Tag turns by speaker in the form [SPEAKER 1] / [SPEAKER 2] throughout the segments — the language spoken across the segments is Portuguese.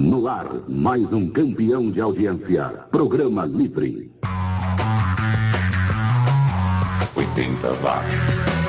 [SPEAKER 1] No ar, mais um campeão de audiência. Programa Livre.
[SPEAKER 2] 80 watts.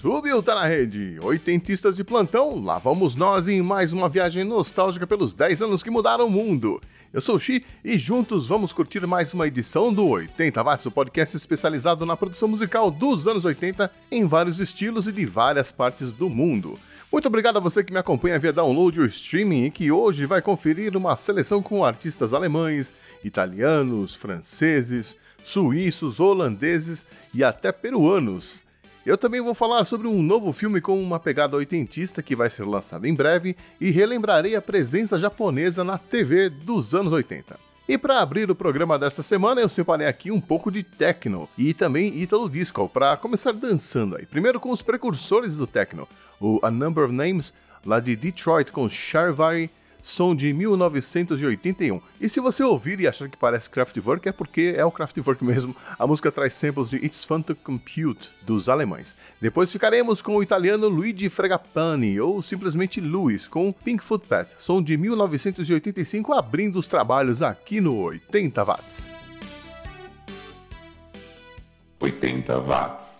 [SPEAKER 3] Subiu, tá na rede. Oitentistas de plantão, lá vamos nós em mais uma viagem nostálgica pelos 10 anos que mudaram o mundo. Eu sou o Xi e juntos vamos curtir mais uma edição do 80 Watts, o podcast especializado na produção musical dos anos 80 em vários estilos e de várias partes do mundo. Muito obrigado a você que me acompanha via download ou streaming e que hoje vai conferir uma seleção com artistas alemães, italianos, franceses, suíços, holandeses e até peruanos. Eu também vou falar sobre um novo filme com uma pegada oitentista que vai ser lançado em breve e relembrarei a presença japonesa na TV dos anos 80. E para abrir o programa desta semana, eu separei aqui um pouco de techno e também Italo Disco para começar dançando aí. Primeiro com os precursores do techno, o A Number of Names, lá de Detroit com Charvari som de 1981. E se você ouvir e achar que parece Kraftwerk, é porque é o Kraftwerk mesmo. A música traz samples de It's Fun to Compute, dos alemães. Depois ficaremos com o italiano Luigi Fregapani, ou simplesmente Louis, com Pink Footpath, som de 1985, abrindo os trabalhos aqui no 80 Watts.
[SPEAKER 2] 80 Watts.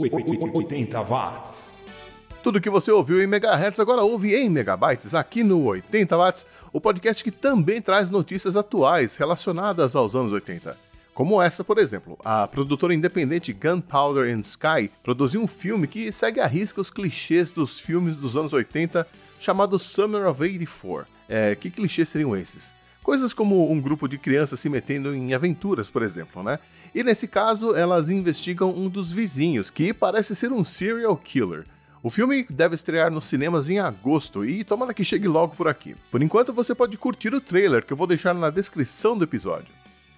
[SPEAKER 2] 80 watts.
[SPEAKER 3] Tudo que você ouviu em megahertz agora ouve em megabytes aqui no 80 watts, o podcast que também traz notícias atuais relacionadas aos anos 80. Como essa, por exemplo, a produtora independente Gunpowder and Sky produziu um filme que segue à risca os clichês dos filmes dos anos 80 chamado Summer of 84. É, que clichês seriam esses? Coisas como um grupo de crianças se metendo em aventuras, por exemplo, né? E nesse caso, elas investigam um dos vizinhos, que parece ser um serial killer. O filme deve estrear nos cinemas em agosto e tomara que chegue logo por aqui. Por enquanto, você pode curtir o trailer que eu vou deixar na descrição do episódio.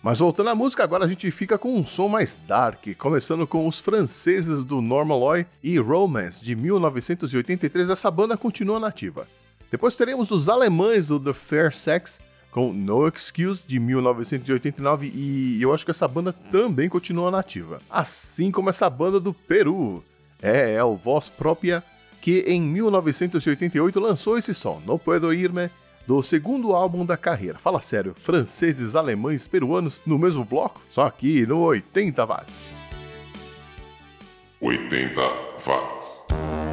[SPEAKER 3] Mas voltando à música, agora a gente fica com um som mais dark, começando com os franceses do Normaloy e Romance de 1983. Essa banda continua nativa. Depois teremos os alemães do The Fair Sex com No Excuse de 1989 e eu acho que essa banda também continua nativa. Assim como essa banda do Peru. É, é o Voz Própria que em 1988 lançou esse som, No Puedo Irme, do segundo álbum da carreira. Fala sério, franceses, alemães, peruanos no mesmo bloco? Só aqui no 80 watts.
[SPEAKER 2] 80 watts.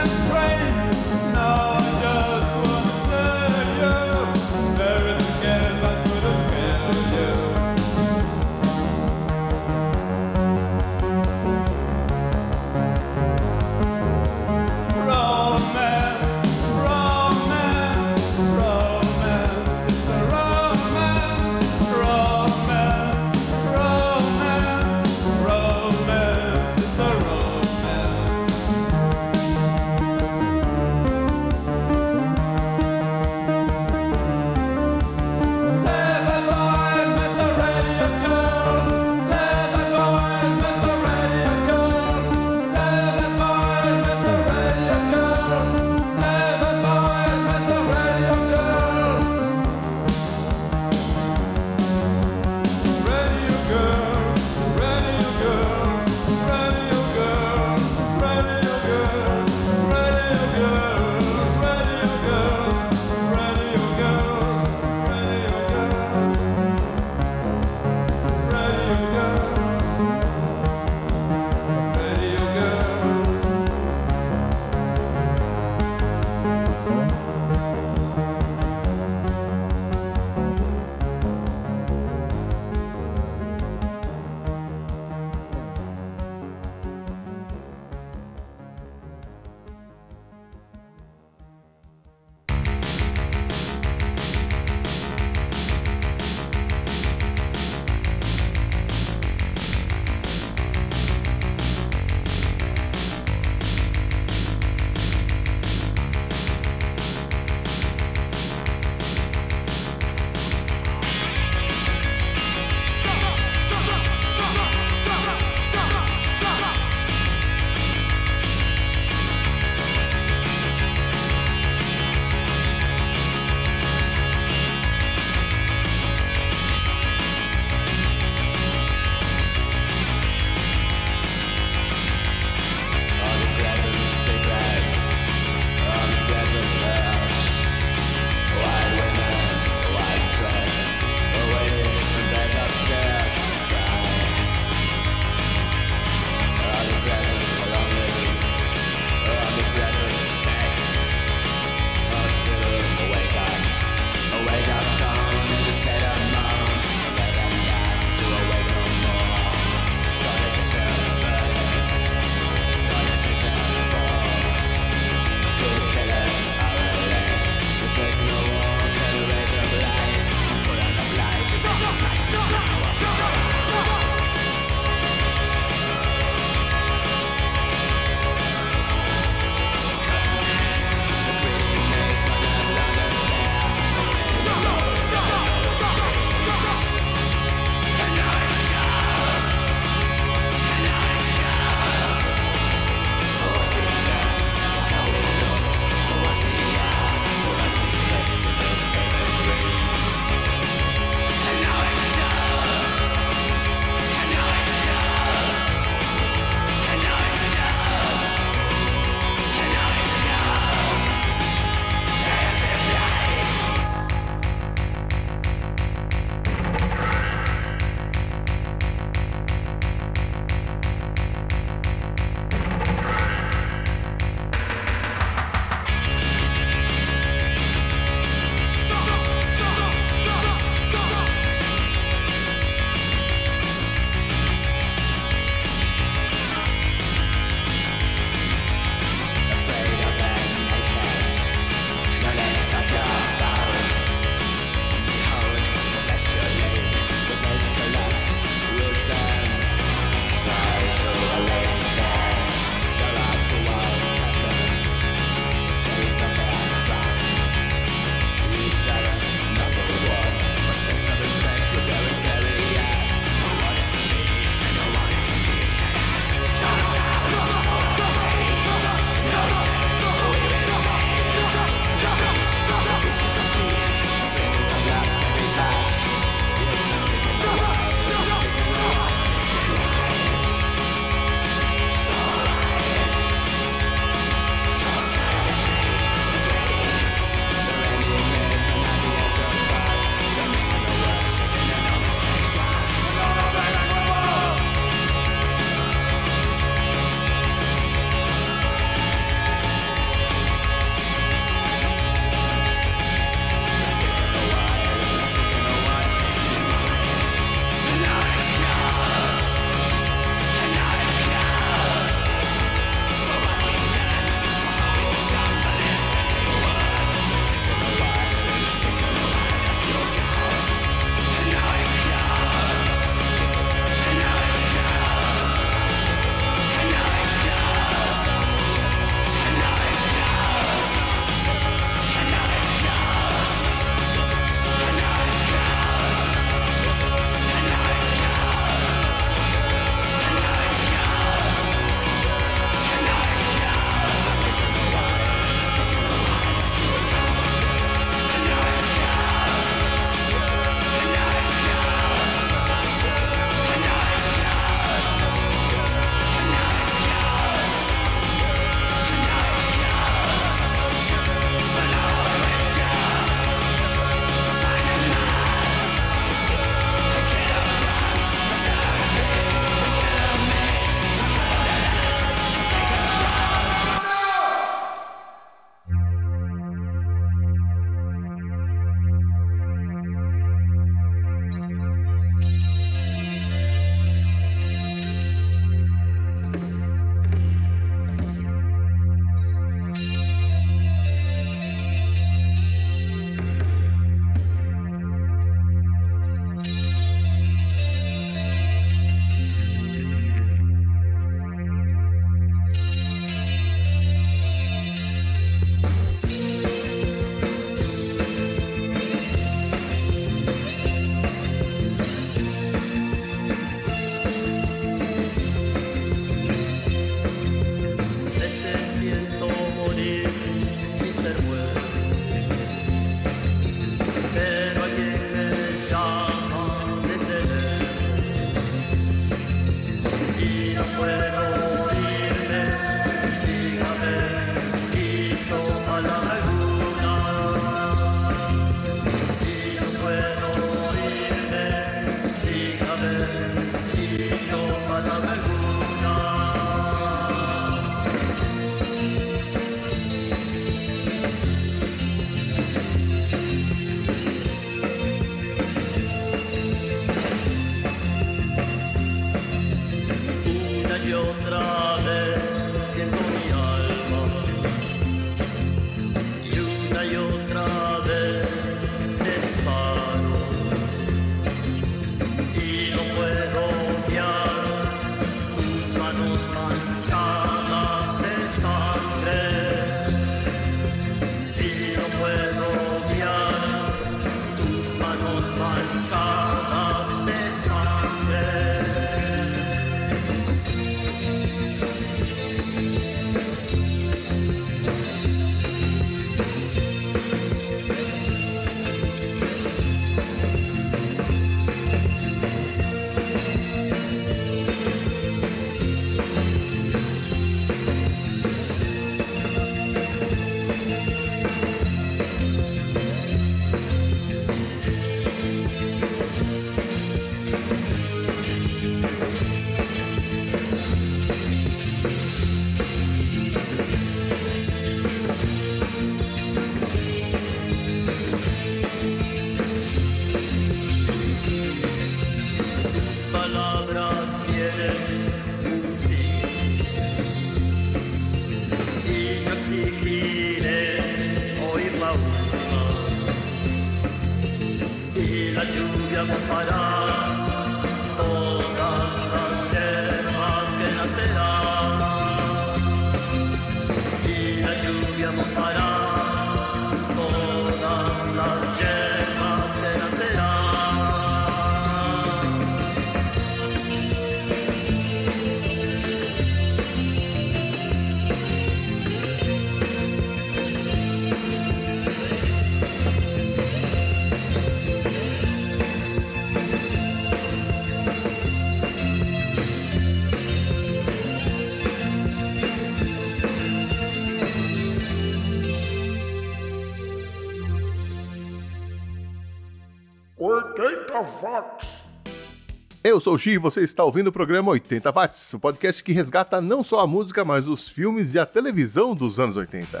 [SPEAKER 3] Eu sou o Xi e você está ouvindo o programa 80 Watts, o podcast que resgata não só a música, mas os filmes e a televisão dos anos 80.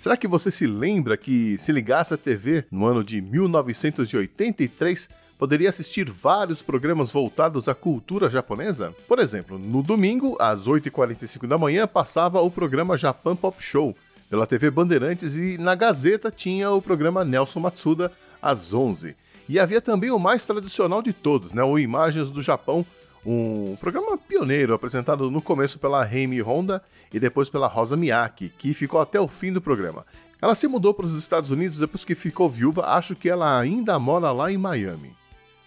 [SPEAKER 3] Será que você se lembra que, se ligasse a TV no ano de 1983, poderia assistir vários programas voltados à cultura japonesa? Por exemplo, no domingo, às 8h45 da manhã, passava o programa Japan Pop Show pela TV Bandeirantes e na Gazeta tinha o programa Nelson Matsuda às 11 e havia também o mais tradicional de todos, né, o Imagens do Japão, um programa pioneiro apresentado no começo pela Heimi Honda e depois pela Rosa Miyake, que ficou até o fim do programa. Ela se mudou para os Estados Unidos depois que ficou viúva, acho que ela ainda mora lá em Miami.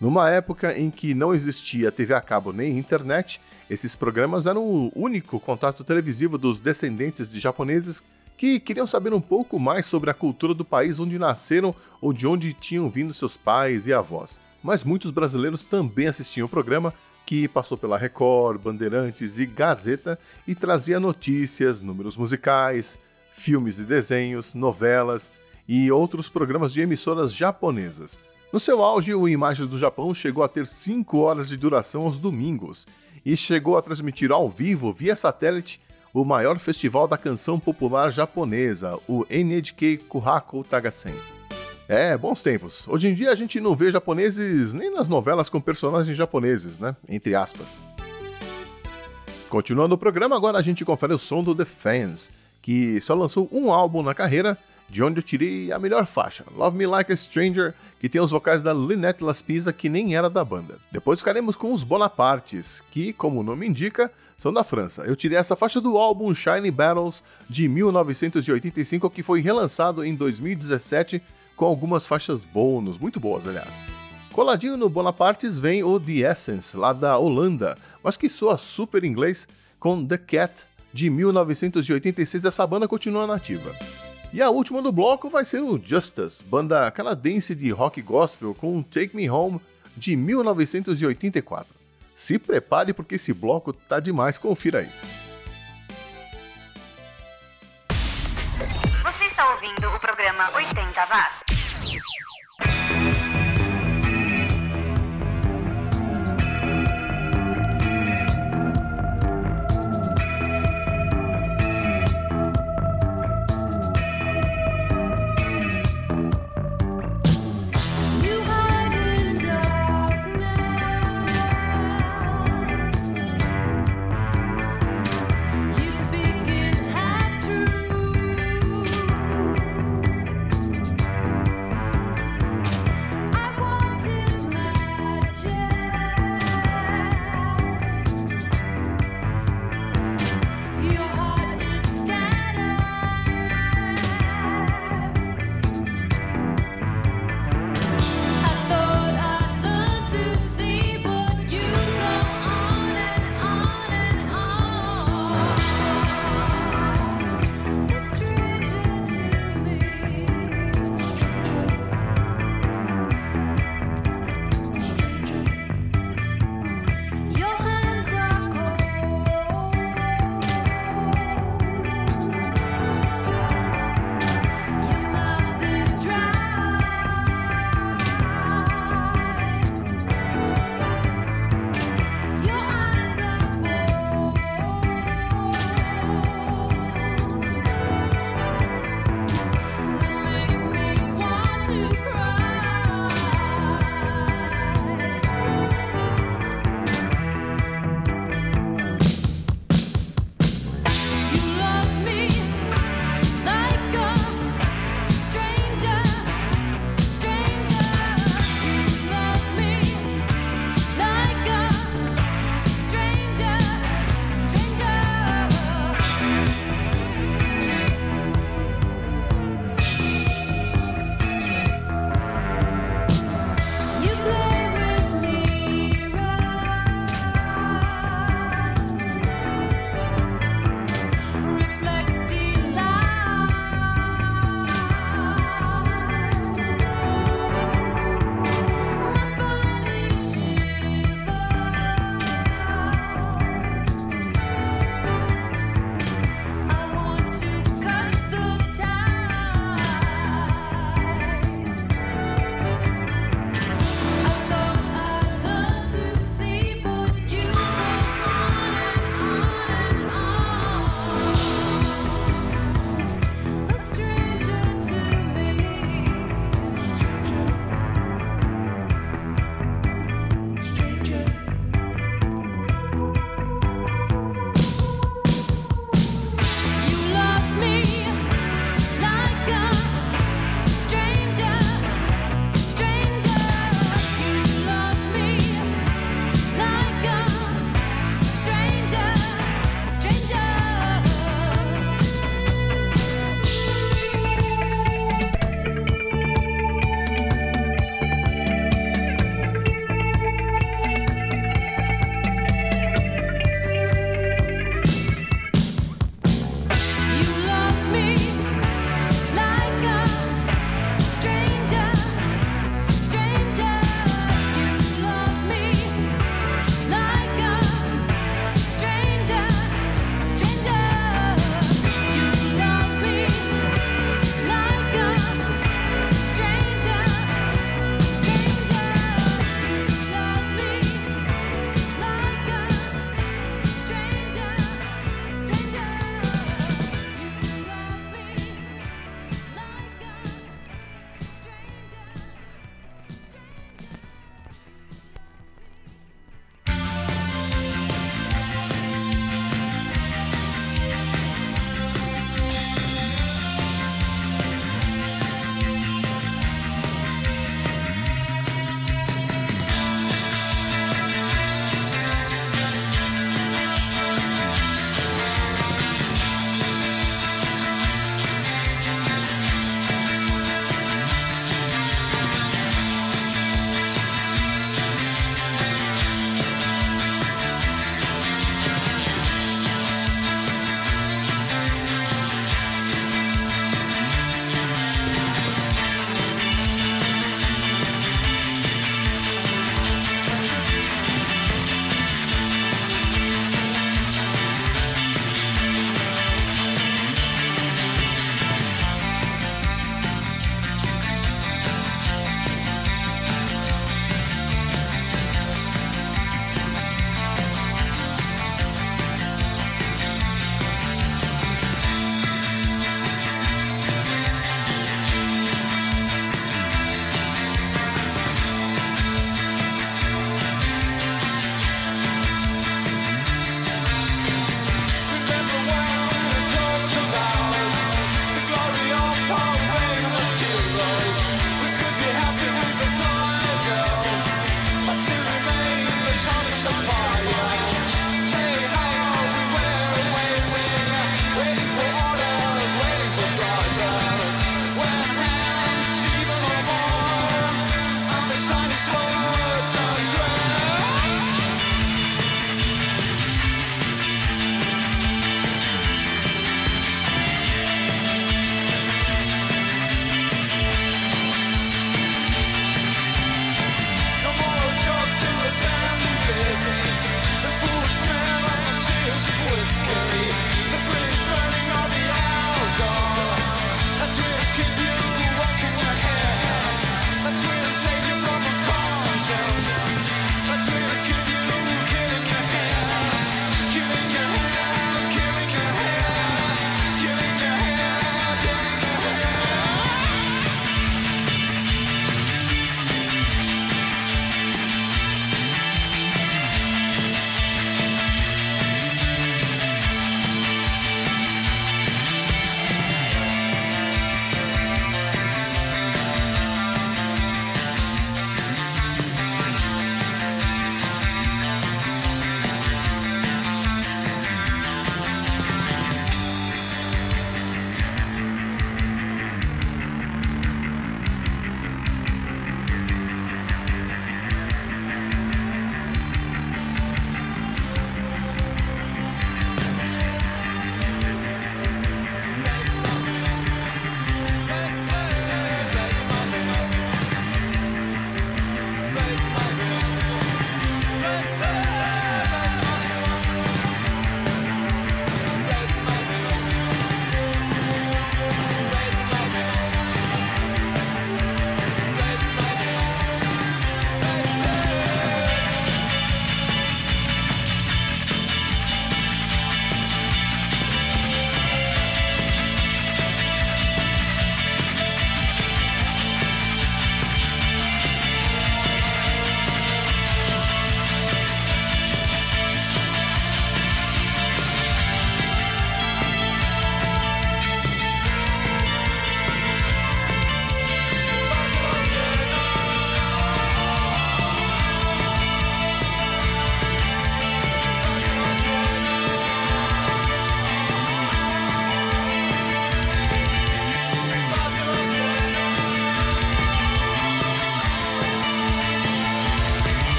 [SPEAKER 3] Numa época em que não existia TV a cabo nem internet, esses programas eram o único contato televisivo dos descendentes de japoneses que queriam saber um pouco mais sobre a cultura do país onde nasceram ou de onde tinham vindo seus pais e avós. Mas muitos brasileiros também assistiam o programa, que passou pela Record, Bandeirantes e Gazeta e trazia notícias, números musicais, filmes e desenhos, novelas e outros programas de emissoras japonesas. No seu auge, o Imagens do Japão chegou a ter 5 horas de duração aos domingos e chegou a transmitir ao vivo via satélite o maior festival da canção popular japonesa, o NHK Kuhaku Tagasen. É, bons tempos. Hoje em dia a gente não vê japoneses nem nas novelas com personagens japoneses, né? Entre aspas. Continuando o programa, agora a gente confere o som do The Fans, que só lançou um álbum na carreira de onde eu tirei a melhor faixa, Love Me Like a Stranger, que tem os vocais da Lynette Laspisa, que nem era da banda. Depois ficaremos com os Bonapartes, que, como o nome indica, são da França. Eu tirei essa faixa do álbum Shiny Battles de 1985, que foi relançado em 2017 com algumas faixas bônus, muito boas, aliás. Coladinho no Bonapartes vem o The Essence, lá da Holanda, mas que soa super inglês, com The Cat de 1986. Essa banda continua nativa. E a última do bloco vai ser o Justice, banda canadense de rock gospel com Take Me Home de 1984. Se prepare porque esse bloco tá demais, confira aí.
[SPEAKER 4] Você está ouvindo o programa 80 Watts.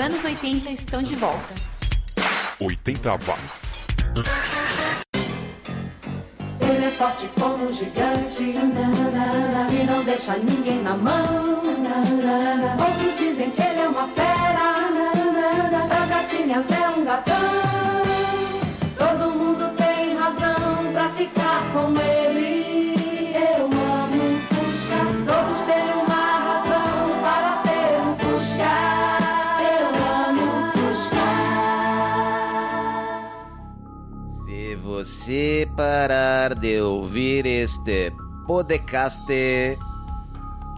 [SPEAKER 5] Anos 80 estão de volta.
[SPEAKER 2] 80 watts.
[SPEAKER 6] Ele é forte como um gigante e não deixa ninguém na mão. Outros dizem que ele é uma fera, as gatinhas é um gatão. Todo mundo tem razão pra ficar com ele.
[SPEAKER 7] Você parar de ouvir este podcast,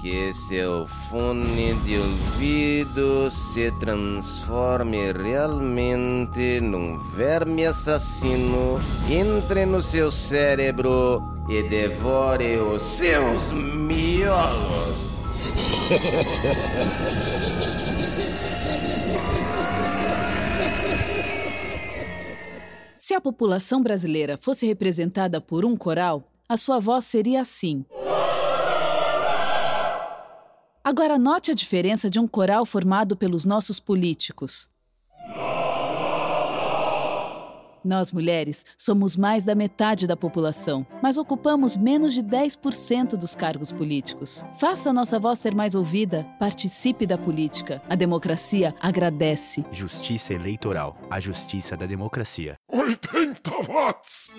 [SPEAKER 7] que seu fone de ouvido se transforme realmente num verme assassino, entre no seu cérebro e devore os seus miolos.
[SPEAKER 8] Se a população brasileira fosse representada por um coral, a sua voz seria assim. Agora note a diferença de um coral formado pelos nossos políticos. Nós, mulheres, somos mais da metade da população, mas ocupamos menos de 10% dos cargos políticos. Faça a nossa voz ser mais ouvida, participe da política. A democracia agradece.
[SPEAKER 9] Justiça Eleitoral, a justiça da democracia.
[SPEAKER 2] 80 watts.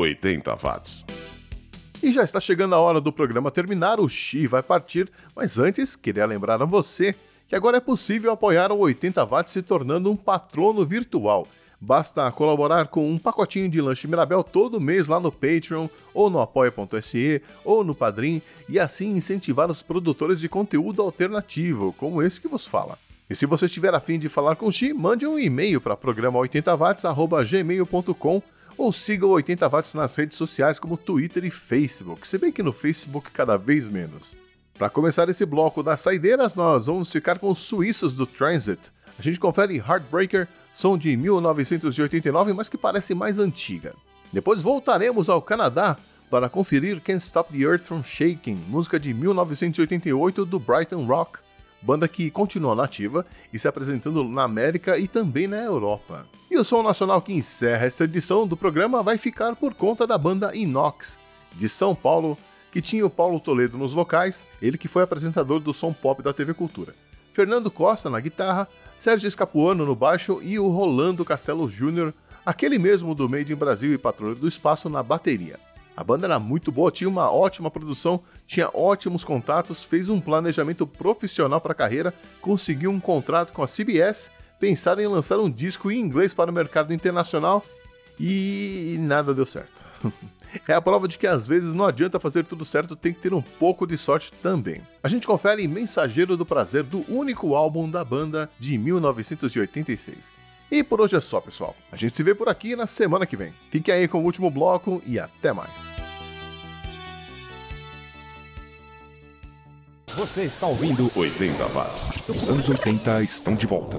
[SPEAKER 2] 80 watts.
[SPEAKER 3] E já está chegando a hora do programa terminar, o Xi vai partir, mas antes queria lembrar a você que agora é possível apoiar o 80 watts se tornando um patrono virtual. Basta colaborar com um pacotinho de lanche Mirabel todo mês lá no Patreon, ou no apoia.se, ou no Padrim, e assim incentivar os produtores de conteúdo alternativo, como esse que vos fala. E se você estiver afim de falar com o Xi, mande um e-mail para programa80watts.gmail.com ou siga o 80 watts nas redes sociais como Twitter e Facebook, se bem que no Facebook cada vez menos. Para começar esse bloco das saideiras, nós vamos ficar com os suíços do Transit. A gente confere Heartbreaker, som de 1989, mas que parece mais antiga. Depois voltaremos ao Canadá para conferir Can't Stop the Earth from Shaking, música de 1988 do Brighton Rock, banda que continua nativa e se apresentando na América e também na Europa. E o som nacional que encerra essa edição do programa vai ficar por conta da banda Inox, de São Paulo, que tinha o Paulo Toledo nos vocais, ele que foi apresentador do som pop da TV Cultura. Fernando Costa na guitarra, Sérgio Escapuano no baixo e o Rolando Castelo Júnior, aquele mesmo do Made in Brasil e Patrulha do Espaço na bateria. A banda era muito boa, tinha uma ótima produção, tinha ótimos contatos, fez um planejamento profissional para a carreira, conseguiu um contrato com a CBS, pensaram em lançar um disco em inglês para o mercado internacional e nada deu certo. É a prova de que às vezes não adianta fazer tudo certo, tem que ter um pouco de sorte também. A gente confere em Mensageiro do Prazer, do único álbum da banda de 1986. E por hoje é só, pessoal. A gente se vê por aqui na semana que vem. Fique aí com o último bloco e até mais.
[SPEAKER 2] Você está ouvindo 80 Watts. Os anos 80 estão de volta.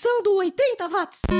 [SPEAKER 10] Edição do 80 Watts.